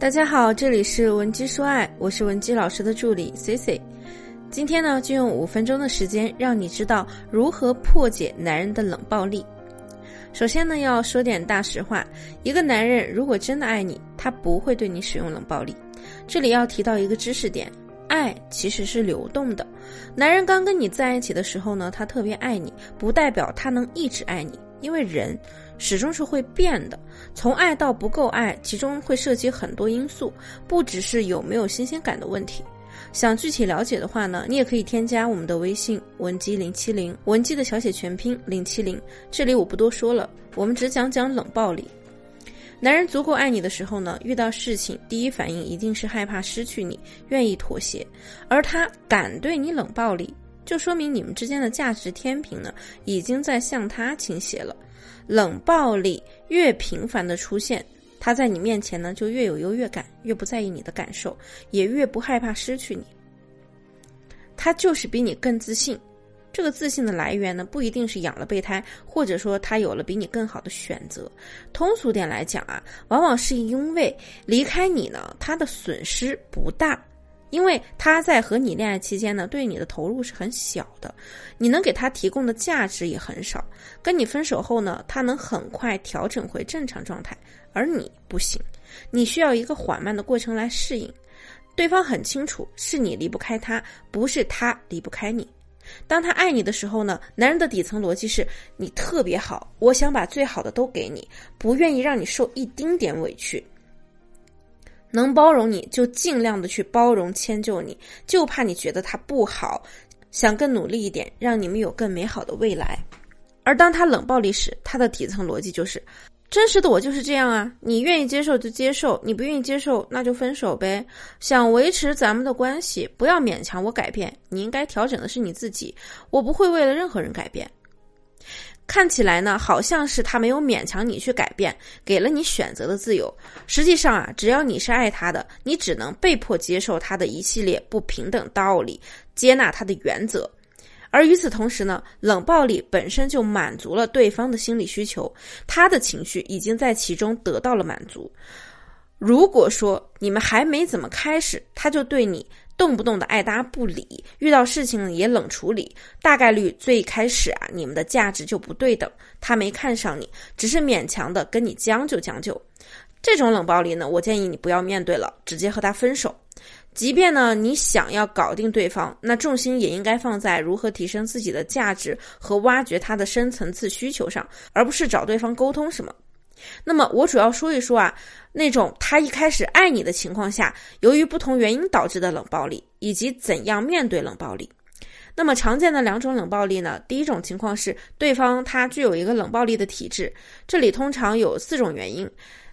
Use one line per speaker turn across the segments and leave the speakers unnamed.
大家好，这里是文姬说爱，我是文姬老师的助理 C C。今天呢，就用五分钟的时间，让你知道如何破解男人的冷暴力。首先呢，要说点大实话，一个男人如果真的爱你，他不会对你使用冷暴力。这里要提到一个知识点，爱其实是流动的。男人刚跟你在一起的时候呢，他特别爱你，不代表他能一直爱你。因为人始终是会变的，从爱到不够爱，其中会涉及很多因素，不只是有没有新鲜感的问题。想具体了解的话呢，你也可以添加我们的微信文姬零七零，文姬的小写全拼零七零。这里我不多说了，我们只讲讲冷暴力。男人足够爱你的时候呢，遇到事情第一反应一定是害怕失去你，愿意妥协，而他敢对你冷暴力。就说明你们之间的价值天平呢，已经在向他倾斜了。冷暴力越频繁的出现，他在你面前呢就越有优越感，越不在意你的感受，也越不害怕失去你。他就是比你更自信。这个自信的来源呢，不一定是养了备胎，或者说他有了比你更好的选择。通俗点来讲啊，往往是因为离开你呢，他的损失不大。因为他在和你恋爱期间呢，对你的投入是很小的，你能给他提供的价值也很少。跟你分手后呢，他能很快调整回正常状态，而你不行，你需要一个缓慢的过程来适应。对方很清楚，是你离不开他，不是他离不开你。当他爱你的时候呢，男人的底层逻辑是你特别好，我想把最好的都给你，不愿意让你受一丁点委屈。能包容你就尽量的去包容迁就你，就怕你觉得他不好，想更努力一点，让你们有更美好的未来。而当他冷暴力时，他的底层逻辑就是：真实的我就是这样啊，你愿意接受就接受，你不愿意接受那就分手呗。想维持咱们的关系，不要勉强我改变，你应该调整的是你自己，我不会为了任何人改变。看起来呢，好像是他没有勉强你去改变，给了你选择的自由。实际上啊，只要你是爱他的，你只能被迫接受他的一系列不平等道理，接纳他的原则。而与此同时呢，冷暴力本身就满足了对方的心理需求，他的情绪已经在其中得到了满足。如果说你们还没怎么开始，他就对你。动不动的爱搭不理，遇到事情也冷处理，大概率最开始啊，你们的价值就不对等，他没看上你，只是勉强的跟你将就将就。这种冷暴力呢，我建议你不要面对了，直接和他分手。即便呢，你想要搞定对方，那重心也应该放在如何提升自己的价值和挖掘他的深层次需求上，而不是找对方沟通什么。那么我主要说一说啊，那种他一开始爱你的情况下，由于不同原因导致的冷暴力，以及怎样面对冷暴力。那么常见的两种冷暴力呢，第一种情况是对方他具有一个冷暴力的体质，这里通常有四种原因。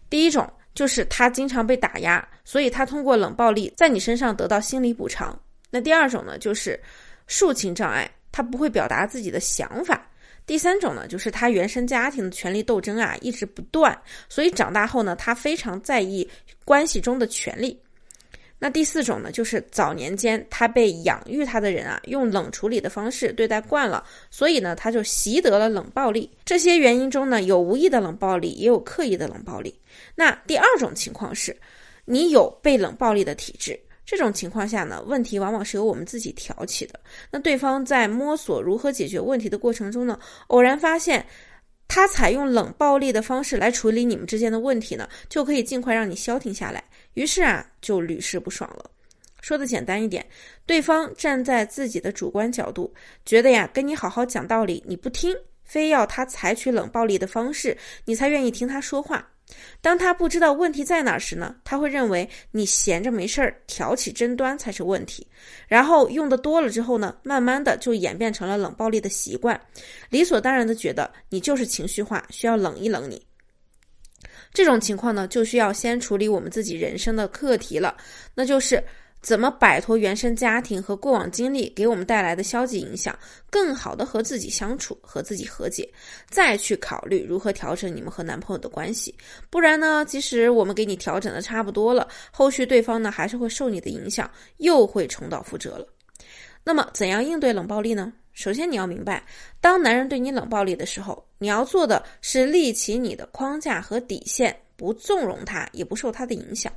第一种就是他经常被打压，所以他通过冷暴力在你身上得到心理补偿。那第二种呢，就是抒情障碍，他不会表达自己的想法。第三种呢，就是他原生家庭的权力斗争啊一直不断，所以长大后呢，他非常在意关系中的权利。那第四种呢，就是早年间他被养育他的人啊用冷处理的方式对待惯了，所以呢他就习得了冷暴力。这些原因中呢，有无意的冷暴力，也有刻意的冷暴力。那第二种情况是，你有被冷暴力的体质。这种情况下呢，问题往往是由我们自己挑起的。那对方在摸索如何解决问题的过程中呢，偶然发现他采用冷暴力的方式来处理你们之间的问题呢，就可以尽快让你消停下来。于是啊，就屡试不爽了。说的简单一点，对方站在自己的主观角度，觉得呀，跟你好好讲道理你不听，非要他采取冷暴力的方式，你才愿意听他说话。当他不知道问题在哪时呢？他会认为你闲着没事儿挑起争端才是问题，然后用的多了之后呢，慢慢的就演变成了冷暴力的习惯，理所当然的觉得你就是情绪化，需要冷一冷你。这种情况呢，就需要先处理我们自己人生的课题了，那就是。怎么摆脱原生家庭和过往经历给我们带来的消极影响，更好的和自己相处，和自己和解，再去考虑如何调整你们和男朋友的关系。不然呢，即使我们给你调整的差不多了，后续对方呢还是会受你的影响，又会重蹈覆辙了。那么，怎样应对冷暴力呢？首先，你要明白，当男人对你冷暴力的时候，你要做的是立起你的框架和底线。不纵容他，也不受他的影响。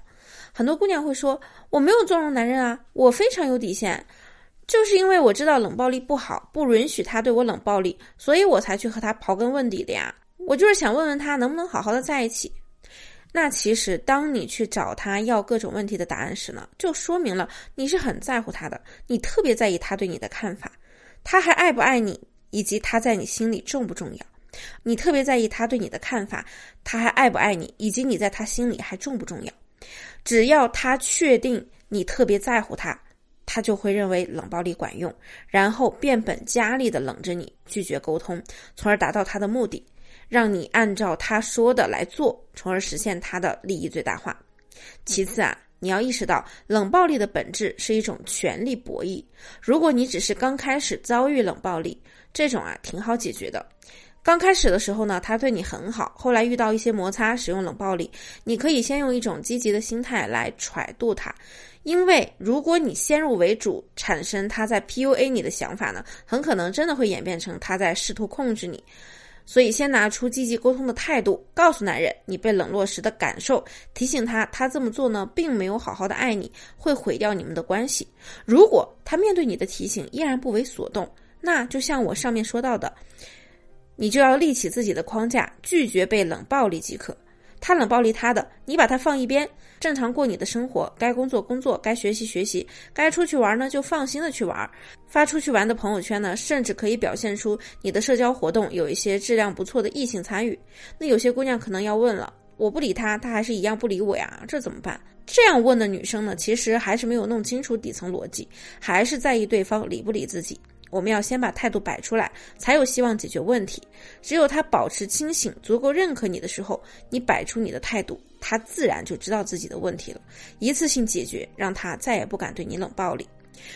很多姑娘会说：“我没有纵容男人啊，我非常有底线，就是因为我知道冷暴力不好，不允许他对我冷暴力，所以我才去和他刨根问底的呀。我就是想问问他能不能好好的在一起。”那其实，当你去找他要各种问题的答案时呢，就说明了你是很在乎他的，你特别在意他对你的看法，他还爱不爱你，以及他在你心里重不重要？你特别在意他对你的看法，他还爱不爱你，以及你在他心里还重不重要？只要他确定你特别在乎他，他就会认为冷暴力管用，然后变本加厉的冷着你，拒绝沟通，从而达到他的目的。让你按照他说的来做，从而实现他的利益最大化。其次啊，你要意识到冷暴力的本质是一种权力博弈。如果你只是刚开始遭遇冷暴力，这种啊挺好解决的。刚开始的时候呢，他对你很好，后来遇到一些摩擦，使用冷暴力，你可以先用一种积极的心态来揣度他。因为如果你先入为主，产生他在 PUA 你的想法呢，很可能真的会演变成他在试图控制你。所以，先拿出积极沟通的态度，告诉男人你被冷落时的感受，提醒他他这么做呢，并没有好好的爱你，会毁掉你们的关系。如果他面对你的提醒依然不为所动，那就像我上面说到的，你就要立起自己的框架，拒绝被冷暴力即可。他冷暴力他的，你把他放一边，正常过你的生活，该工作工作，该学习学习，该出去玩呢就放心的去玩，发出去玩的朋友圈呢，甚至可以表现出你的社交活动有一些质量不错的异性参与。那有些姑娘可能要问了，我不理他，他还是一样不理我呀，这怎么办？这样问的女生呢，其实还是没有弄清楚底层逻辑，还是在意对方理不理自己。我们要先把态度摆出来，才有希望解决问题。只有他保持清醒、足够认可你的时候，你摆出你的态度，他自然就知道自己的问题了，一次性解决，让他再也不敢对你冷暴力。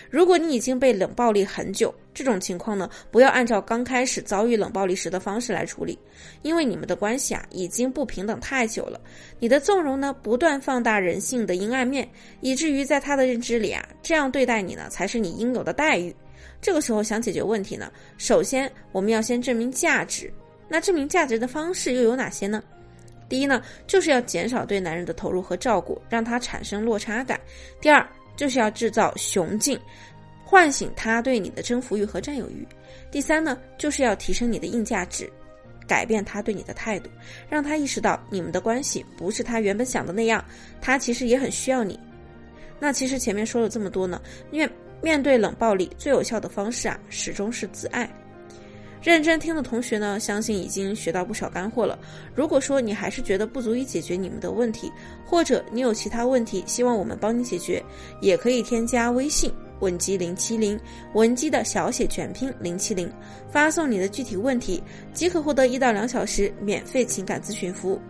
如果你已经被冷暴力很久，这种情况呢，不要按照刚开始遭遇冷暴力时的方式来处理，因为你们的关系啊已经不平等太久了。你的纵容呢，不断放大人性的阴暗面，以至于在他的认知里啊，这样对待你呢，才是你应有的待遇。这个时候想解决问题呢，首先我们要先证明价值。那证明价值的方式又有哪些呢？第一呢，就是要减少对男人的投入和照顾，让他产生落差感；第二，就是要制造雄竞，唤醒他对你的征服欲和占有欲；第三呢，就是要提升你的硬价值，改变他对你的态度，让他意识到你们的关系不是他原本想的那样，他其实也很需要你。那其实前面说了这么多呢，因为。面对冷暴力，最有效的方式啊，始终是自爱。认真听的同学呢，相信已经学到不少干货了。如果说你还是觉得不足以解决你们的问题，或者你有其他问题希望我们帮你解决，也可以添加微信文姬零七零，文姬的小写全拼零七零，发送你的具体问题，即可获得一到两小时免费情感咨询服务。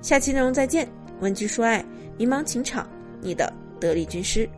下期内容再见，文姬说爱，迷茫情场，你的得力军师。